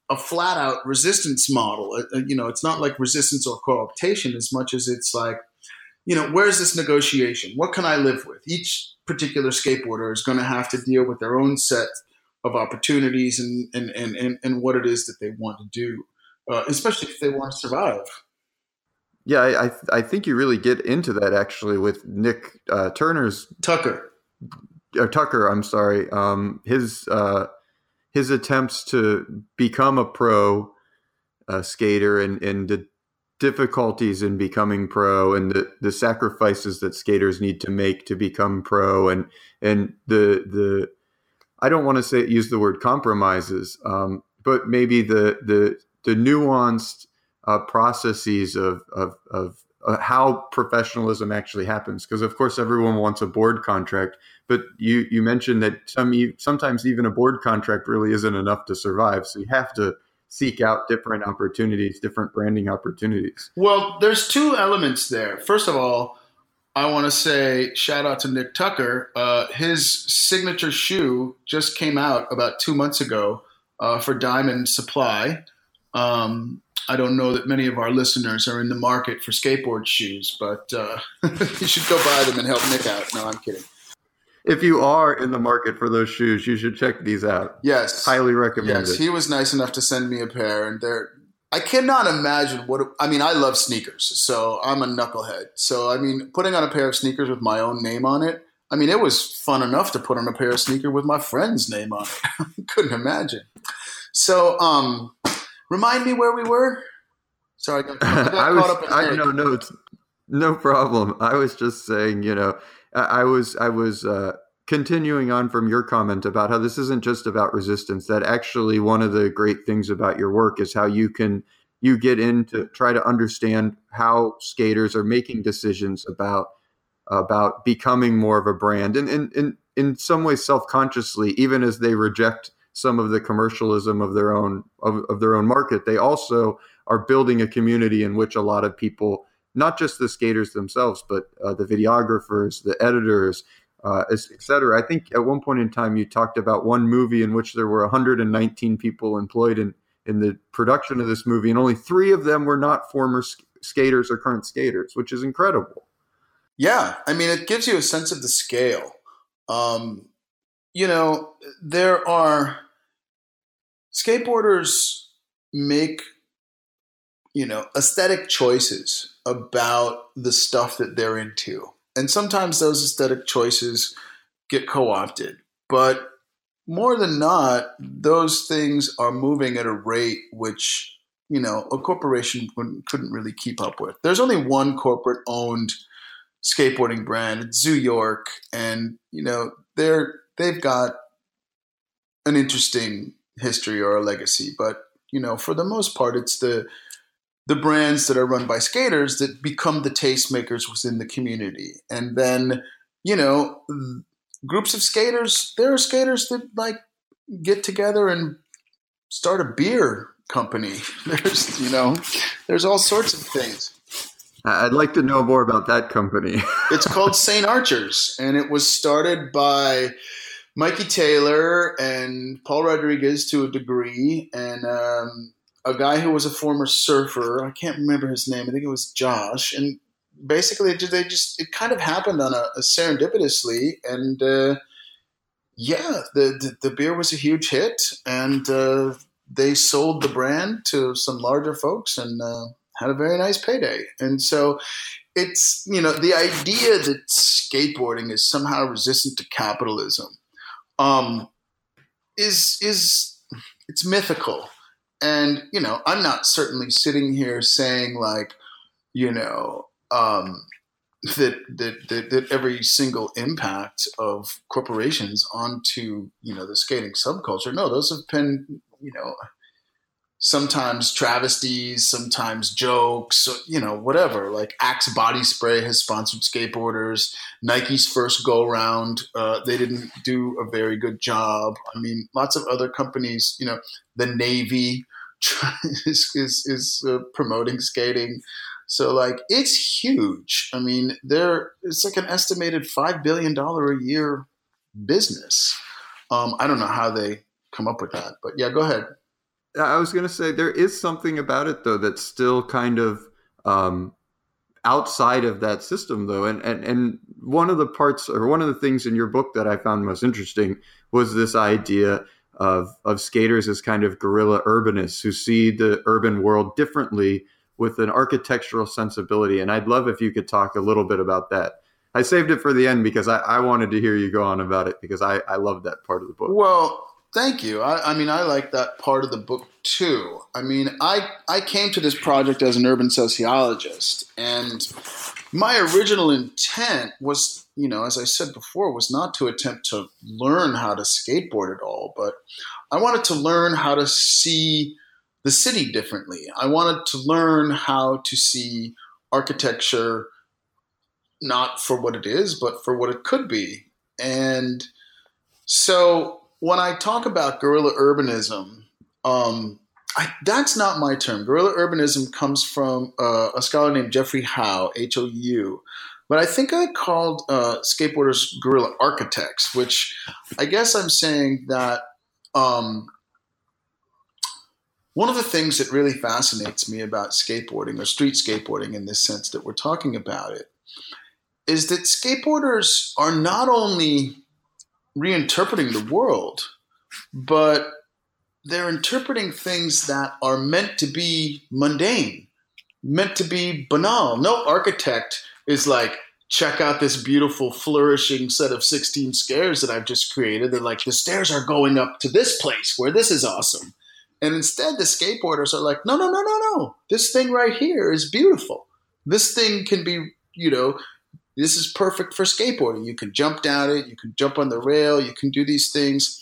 a flat out resistance model. Uh, you know it's not like resistance or co-optation as much as it's like you know, where's this negotiation? What can I live with? Each particular skateboarder is going to have to deal with their own set of opportunities and, and, and, and, and what it is that they want to do, uh, especially if they want to survive. Yeah, I, I think you really get into that actually with Nick uh, Turner's Tucker. Or Tucker, I'm sorry. Um, his uh, his attempts to become a pro uh, skater and and the difficulties in becoming pro and the, the sacrifices that skaters need to make to become pro and and the the I don't want to say use the word compromises, um, but maybe the the the nuanced uh, processes of of, of uh, how professionalism actually happens. Because of course everyone wants a board contract, but you you mentioned that some sometimes even a board contract really isn't enough to survive. So you have to seek out different opportunities, different branding opportunities? Well, there's two elements there. First of all, I want to say shout out to Nick Tucker. Uh, his signature shoe just came out about two months ago uh, for Diamond Supply. Um, I don't know that many of our listeners are in the market for skateboard shoes, but uh, [LAUGHS] you should go buy them and help Nick out. No, I'm kidding if you are in the market for those shoes, you should check these out. Yes, highly recommend. Yes, he was nice enough to send me a pair, and they're. I cannot imagine what. I mean, I love sneakers, so I'm a knucklehead. So I mean, putting on a pair of sneakers with my own name on it. I mean, it was fun enough to put on a pair of sneakers with my friend's name on it. [LAUGHS] Couldn't imagine. So, um, remind me where we were. Sorry, I got, I got I was, caught up in. I, no, no, it's no problem. I was just saying, you know, I was I was uh, continuing on from your comment about how this isn't just about resistance. That actually one of the great things about your work is how you can you get in to try to understand how skaters are making decisions about about becoming more of a brand and in in, in some ways self-consciously even as they reject some of the commercialism of their own of, of their own market they also are building a community in which a lot of people not just the skaters themselves, but uh, the videographers, the editors, uh, etc. I think at one point in time you talked about one movie in which there were 119 people employed in in the production of this movie, and only three of them were not former sk- skaters or current skaters, which is incredible. Yeah, I mean, it gives you a sense of the scale Um, you know, there are skateboarders make you know aesthetic choices about the stuff that they're into. And sometimes those aesthetic choices get co-opted. But more than not those things are moving at a rate which you know a corporation couldn't really keep up with. There's only one corporate owned skateboarding brand. Zoo york. And you know they're they've got an interesting history or a legacy, but you know, for the most part, it's the the brands that are run by skaters that become the tastemakers within the community, and then you know, groups of skaters. There are skaters that like get together and start a beer company. [LAUGHS] There's you know, there's all sorts of things. I'd like to know more about that company. [LAUGHS] it's called St. Archers, and it was started by Mikey Taylor and Paul Rodriguez to a degree, and um, a guy who was a former surfer. I can't remember his name. I think it was Josh. And basically, they just it kind of happened on a, a serendipitously, and uh, yeah, the, the, the beer was a huge hit, and uh, they sold the brand to some larger folks and uh, had a very nice payday. And so it's you know the idea that skateboarding is somehow resistant to capitalism um, is is it's mythical, and you know I'm not certainly sitting here saying like you know um, that, that that that every single impact of corporations onto you know the skating subculture. No, those have been you know sometimes travesties, sometimes jokes, you know, whatever. Like Axe Body Spray has sponsored skateboarders. Nike's first go round, uh, they didn't do a very good job. I mean, lots of other companies, you know, the Navy [LAUGHS] is is, is uh, promoting skating. So like it's huge. I mean, there it's like an estimated five billion dollar a year business. Um, I don't know how they come up with that, but yeah, go ahead. I was going to say there is something about it though that's still kind of um, outside of that system though, and and and one of the parts or one of the things in your book that I found most interesting was this idea of of skaters as kind of guerrilla urbanists who see the urban world differently with an architectural sensibility. And I'd love if you could talk a little bit about that. I saved it for the end because I, I wanted to hear you go on about it because I, I love that part of the book. Well, Thank you. I, I, mean, I like that part of the book too. I mean, I I came to this project as an urban sociologist, and my original intent was, you know, as I said before, was not to attempt to learn how to skateboard at all, but I wanted to learn how to see the city differently. I wanted to learn how to see architecture not for what it is, but for what it could be, and so when I talk about guerrilla urbanism, um, I, that's not my term. Guerrilla urbanism comes from uh, a scholar named Jeffrey Hou, H O U. But I think I called uh, skateboarders guerrilla architects, which I guess I'm saying that um, one of the things that really fascinates me about skateboarding or street skateboarding in this sense that we're talking about it is that skateboarders are not only reinterpreting the world, but they're interpreting things that are meant to be mundane, meant to be banal. No architect is like, check out this beautiful, flourishing set of 16 stairs that I've just created. They're like, the stairs are going up to this place where this is awesome. And instead, the skateboarders are like, no, no, no, no, no. This thing right here is beautiful. This thing can be, you know, this is perfect for skateboarding. You can jump down it, you can jump on the rail, you can do these things.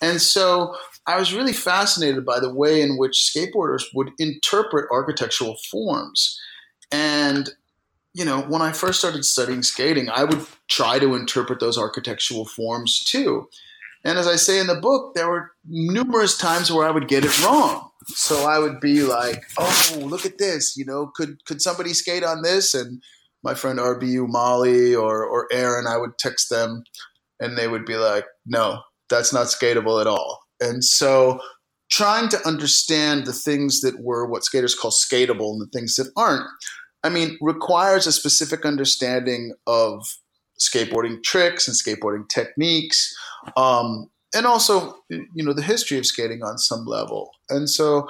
And so I was really fascinated by the way in which skateboarders would interpret architectural forms. And, you know, when I first started studying skating, I would try to interpret those architectural forms too. And as I say in the book, there were numerous times where I would get it wrong. So I would be like, "Oh, look at this! You know, could could somebody skate on this?" And my friend RB Umali or or Aaron, I would text them, and they would be like, "No, that's not skatable at all." And so, trying to understand the things that were what skaters call skatable and the things that aren't, I mean, requires a specific understanding of skateboarding tricks and skateboarding techniques, um, and also you know the history of skating on some level. And so,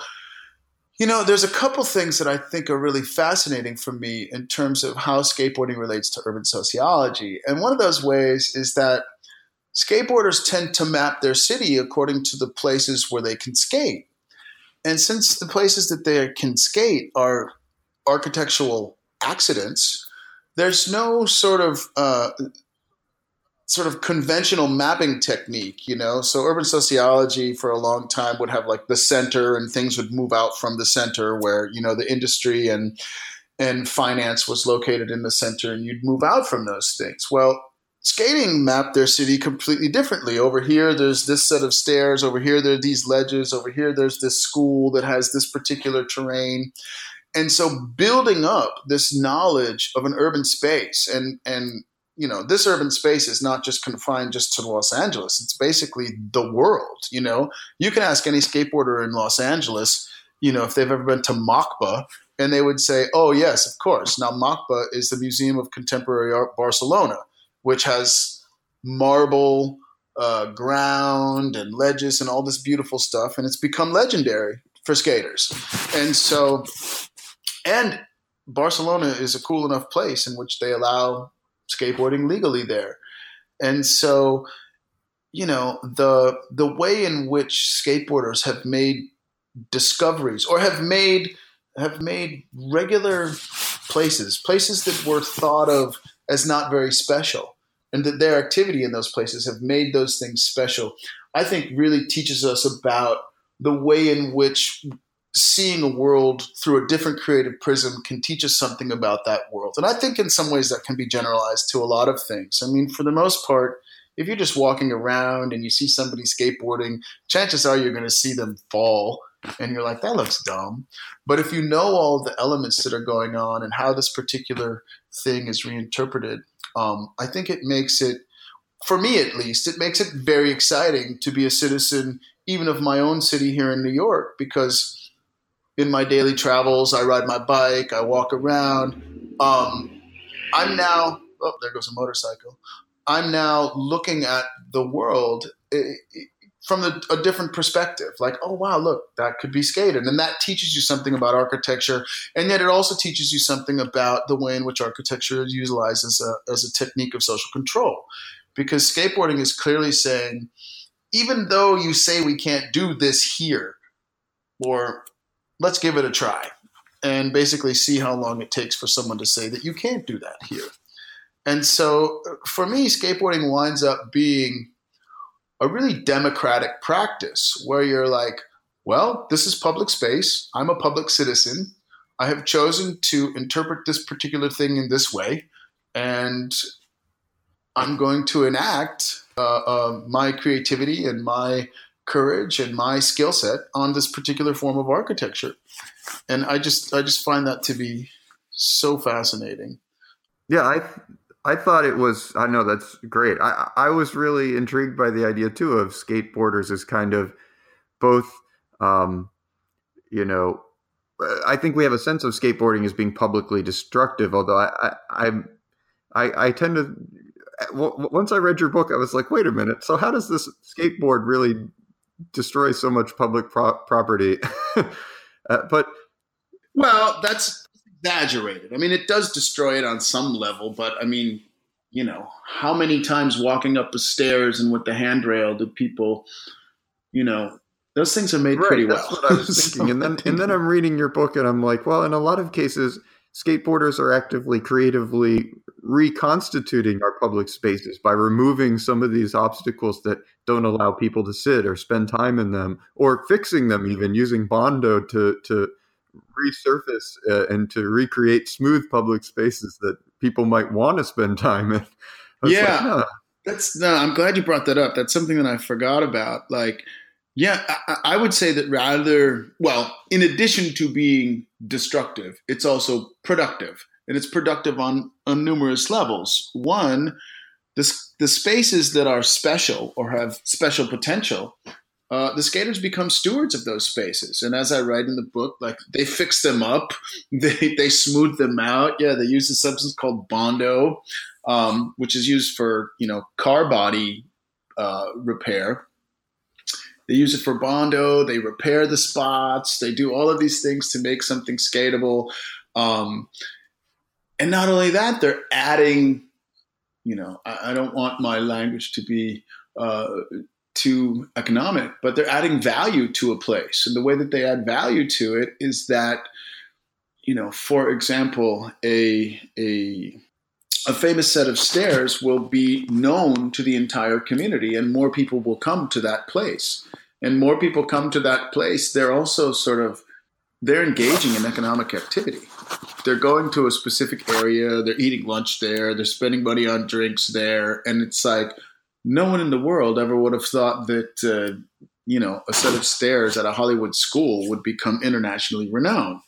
you know, there's a couple things that I think are really fascinating for me in terms of how skateboarding relates to urban sociology. And one of those ways is that skateboarders tend to map their city according to the places where they can skate. And since the places that they can skate are architectural accidents, there's no sort of uh, sort of conventional mapping technique, you know. So urban sociology for a long time would have like the center, and things would move out from the center, where you know the industry and and finance was located in the center, and you'd move out from those things. Well, skating mapped their city completely differently. Over here, there's this set of stairs. Over here, there are these ledges. Over here, there's this school that has this particular terrain. And so building up this knowledge of an urban space and and you know this urban space is not just confined just to Los Angeles. It's basically the world you know? You can ask any skateboarder in Los Angeles you know if they've ever been to MACBA and they would say oh yes of course. Now MACBA is the Museum of Contemporary Art Barcelona which has marble uh, ground and ledges and all this beautiful stuff and it's become legendary for skaters. And so and Barcelona is a cool enough place in which they allow skateboarding legally there. And so, you know, the the way in which skateboarders have made discoveries or have made have made regular places, places that were thought of as not very special, and that their activity in those places have made those things special, I think really teaches us about the way in which seeing a world through a different creative prism can teach us something about that world. And I think in some ways that can be generalized to a lot of things. I mean, for the most part, if you're just walking around and you see somebody skateboarding, chances are you're going to see them fall and you're like, that looks dumb. But if you know all the elements that are going on and how this particular thing is reinterpreted, um, I think it makes it, for me at least, it makes it very exciting to be a citizen, even of my own city here in New York, because in my daily travels. I ride my bike. I walk around. Um, I'm now. Oh, there goes a motorcycle. I'm now looking at the world eh, eh, from a, a, different perspective. Like, oh wow, look, that could be skated, and that teaches you something about architecture, and yet it also teaches you something about the way in which architecture is utilized as a as a technique of social control. Because skateboarding is clearly saying, even though you say we can't do this here, or let's give it a try and basically see how long it takes for someone to say that you can't do that here. And so for me, skateboarding winds up being a really democratic practice where you're like, well, this is public space. I'm a public citizen. I have chosen to interpret this particular thing in this way. And I'm going to enact uh, uh, my creativity and my courage and my skill set on this particular form of architecture. And I just I just find that to be so fascinating. Yeah, I I thought it was I know that's great. I I was really intrigued by the idea too of skateboarders as kind of both um, you know I think we have a sense of skateboarding as being publicly destructive, although I, I, I, I tend to once I read your book, I was like, wait a minute. So how does this skateboard really destroy so much public pro- property. [LAUGHS] uh, but well, that's exaggerated. I mean, it does destroy it on some level, but I mean, you know, how many times walking up the stairs and with the handrail do people, you know, those things are made right, pretty that's well. That's what I was [LAUGHS] thinking. so, and then and then I'm reading your book and I'm like, well, in a lot of cases, skateboarders are actively, creatively reconstituting our public spaces by removing some of these obstacles that don't allow people to sit or spend time in them, or fixing them even using Bondo to to resurface uh, and to recreate smooth public spaces that people might want to spend time in. Yeah, like, that's no. I'm glad you brought that up. That's something that I forgot about. Like, yeah, I, I would say that rather well, in addition to being destructive, it's also productive and it's productive on, on numerous levels. One, the, the spaces that are special or have special potential, uh, the skaters become stewards of those spaces. And as I write in the book, like they fix them up, [LAUGHS] they, they smooth them out. Yeah, they use a substance called Bondo um, which is used for you know car body uh, repair. They use it for bondo. They repair the spots. They do all of these things to make something skatable. Um, and not only that, they're adding. You know, I, I don't want my language to be uh, too economic, but they're adding value to a place. And the way that they add value to it is that, you know, for example, a a a famous set of stairs will be known to the entire community and more people will come to that place and more people come to that place they're also sort of they're engaging in economic activity they're going to a specific area they're eating lunch there they're spending money on drinks there and it's like no one in the world ever would have thought that uh, you know a set of stairs at a hollywood school would become internationally renowned.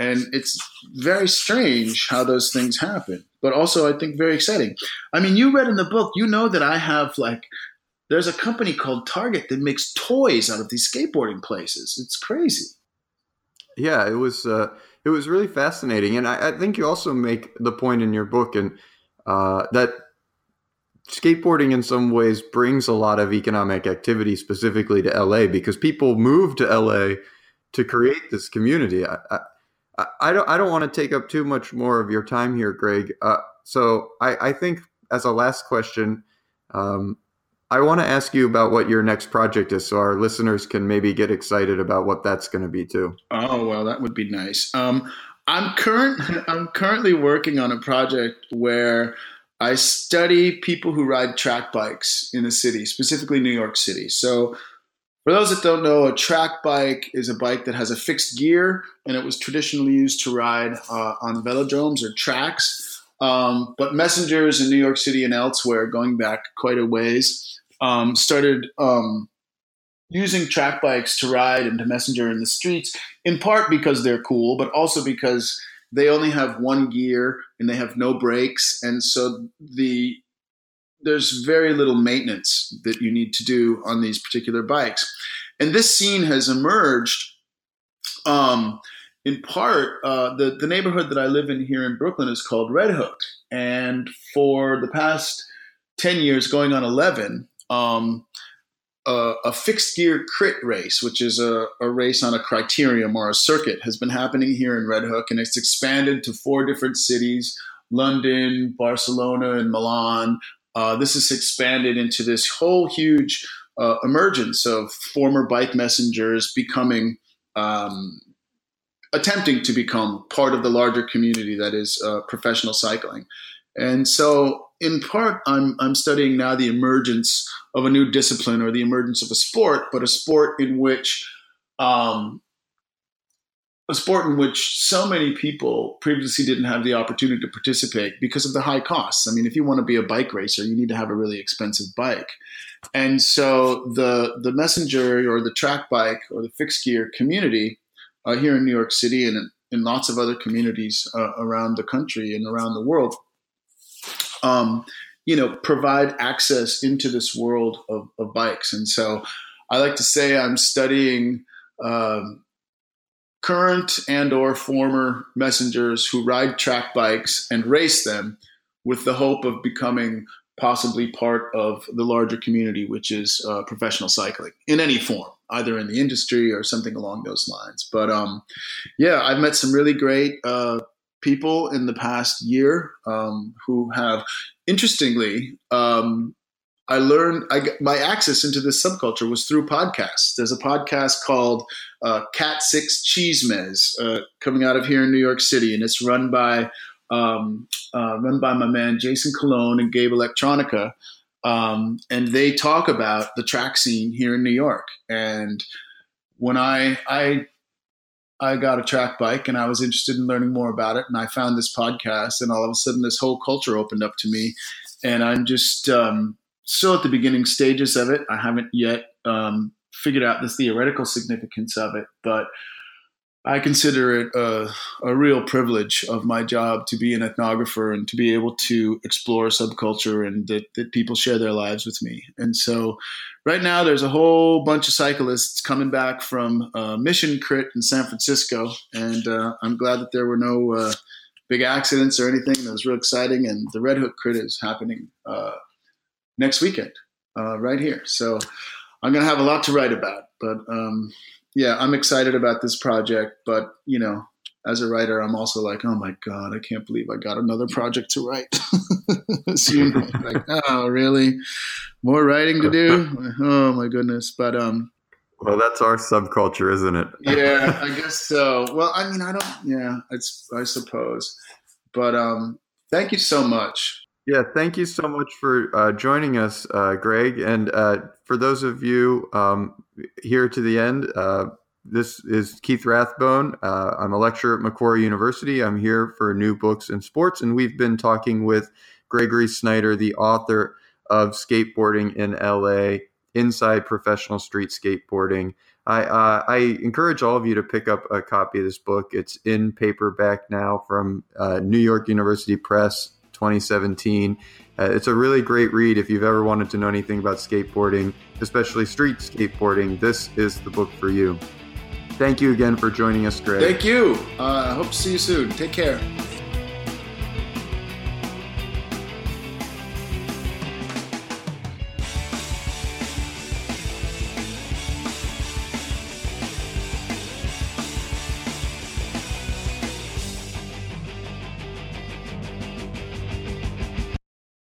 And it's very strange how those things happen but also i think very exciting. I mean you read in the book you know that i have like there's a company called target that makes toys out of these skateboarding places. It's crazy. Yeah it was uh, it was really fascinating and I, I, think you also make the point in your book and uh, that skateboarding in some ways brings a lot of economic activity specifically to LA because people move to LA to create this community. I, I, I don't I don't want to take up too much more of your time here, Greg. Uh, so I, I think as a last question, um, I want to ask you about what your next project is, so our listeners can maybe get excited about what that's going to be too. Oh well, that would be nice. Um, I'm current. [LAUGHS] I'm currently working on a project where I study people who ride track bikes in the city, specifically New York City. So, for those that don't know, a track bike is a bike that has a fixed gear, and it was traditionally used to ride uh, on velodromes or tracks. Um, but messengers in New York City and elsewhere, going back quite a ways, um, started um, using track bikes to ride and to messenger in the streets, in part because they're cool, but also because they only have one gear and they have no brakes, and so the there's very little maintenance that you need to do on these particular bikes. And this scene has emerged um, in part. Uh, the the neighborhood that I live in here in Brooklyn is called Red Hook, and for the past ten years, going on eleven. Um, a, a, fixed gear crit race, which is a, a, race on a criterium or a circuit, has been happening here in Red Hook, and it's expanded to four different cities: London, Barcelona, and Milan. Uh, this has expanded into this whole huge uh, emergence of former bike messengers becoming, um, attempting to become part of the larger community that is uh, professional cycling. And so, in part, I'm, I'm studying now the emergence of a new discipline or the emergence of a sport, but a sport in which um, a sport in which so many people previously didn't have the opportunity to participate because of the high costs. I mean, if you want to be a bike racer, you need to have a really expensive bike. And so the the messenger or the track bike or the fixed gear community uh, here in New York City and in, in lots of other communities uh, around the country and around the world um, you know, provide access into this world of, of, bikes. And so I like to say I'm studying um, current and or former messengers who ride track bikes and race them with the hope of becoming possibly part of the larger community, which is uh, professional cycling in any form, either in the industry or something along those lines. But um, yeah, I've met some really great uh, people in the past year um, who have, interestingly, um, I learned I my access into this subculture was through podcasts. There's a podcast called uh, Cat Six Cheesemez uh, coming out of here in New York City, and it's run by um, uh, run by my man Jason Colon and Gabe Electronica, um, and they talk about the track scene here in New York. And when I I I got a track bike and I was interested in learning more about it. And I found this podcast, and all of a sudden, this whole culture opened up to me. And I'm just um, still at the beginning stages of it. I haven't yet um, figured out the theoretical significance of it, but I consider it a, a, real privilege of my job to be an ethnographer and to be able to explore subculture and that, that people share their lives with me. And so, right now, there's a whole bunch of cyclists coming back from uh, Mission Crit in San Francisco, and uh, I'm glad that there were no uh, big accidents or anything. It was real exciting. And the Red Hook Crit is happening uh, next weekend, uh, right here. So I'm going to have a lot to write about. But um, yeah, I'm excited about this project. But, you know, as a writer, I'm also like, oh my God, I can't believe I got another project to write. [LAUGHS] Soon, like, oh, really? More writing to do? Oh my goodness. But, um, well, that's our subculture, isn't it? [LAUGHS] yeah, I guess so. Well, I mean, I don't. Yeah, it's I suppose. But um, thank you so much. Yeah, thank you so much for uh, joining us, uh, Greg. And uh, for those of you um, here to the end, uh, this is Keith Rathbone. Uh, I'm a lecturer at Macquarie University. I'm here for New Books in Sports, and we've been talking with Gregory Snyder, the author of Skateboarding in LA inside professional street skateboarding. I, uh, I encourage all of you to pick up a copy of this book. It's in paperback now from uh, New York University Press 2017. Uh, it's a really great read if you've ever wanted to know anything about skateboarding, especially street skateboarding. This is the book for you. Thank you again for joining us, Greg. Thank you. I uh, hope to see you soon. Take care.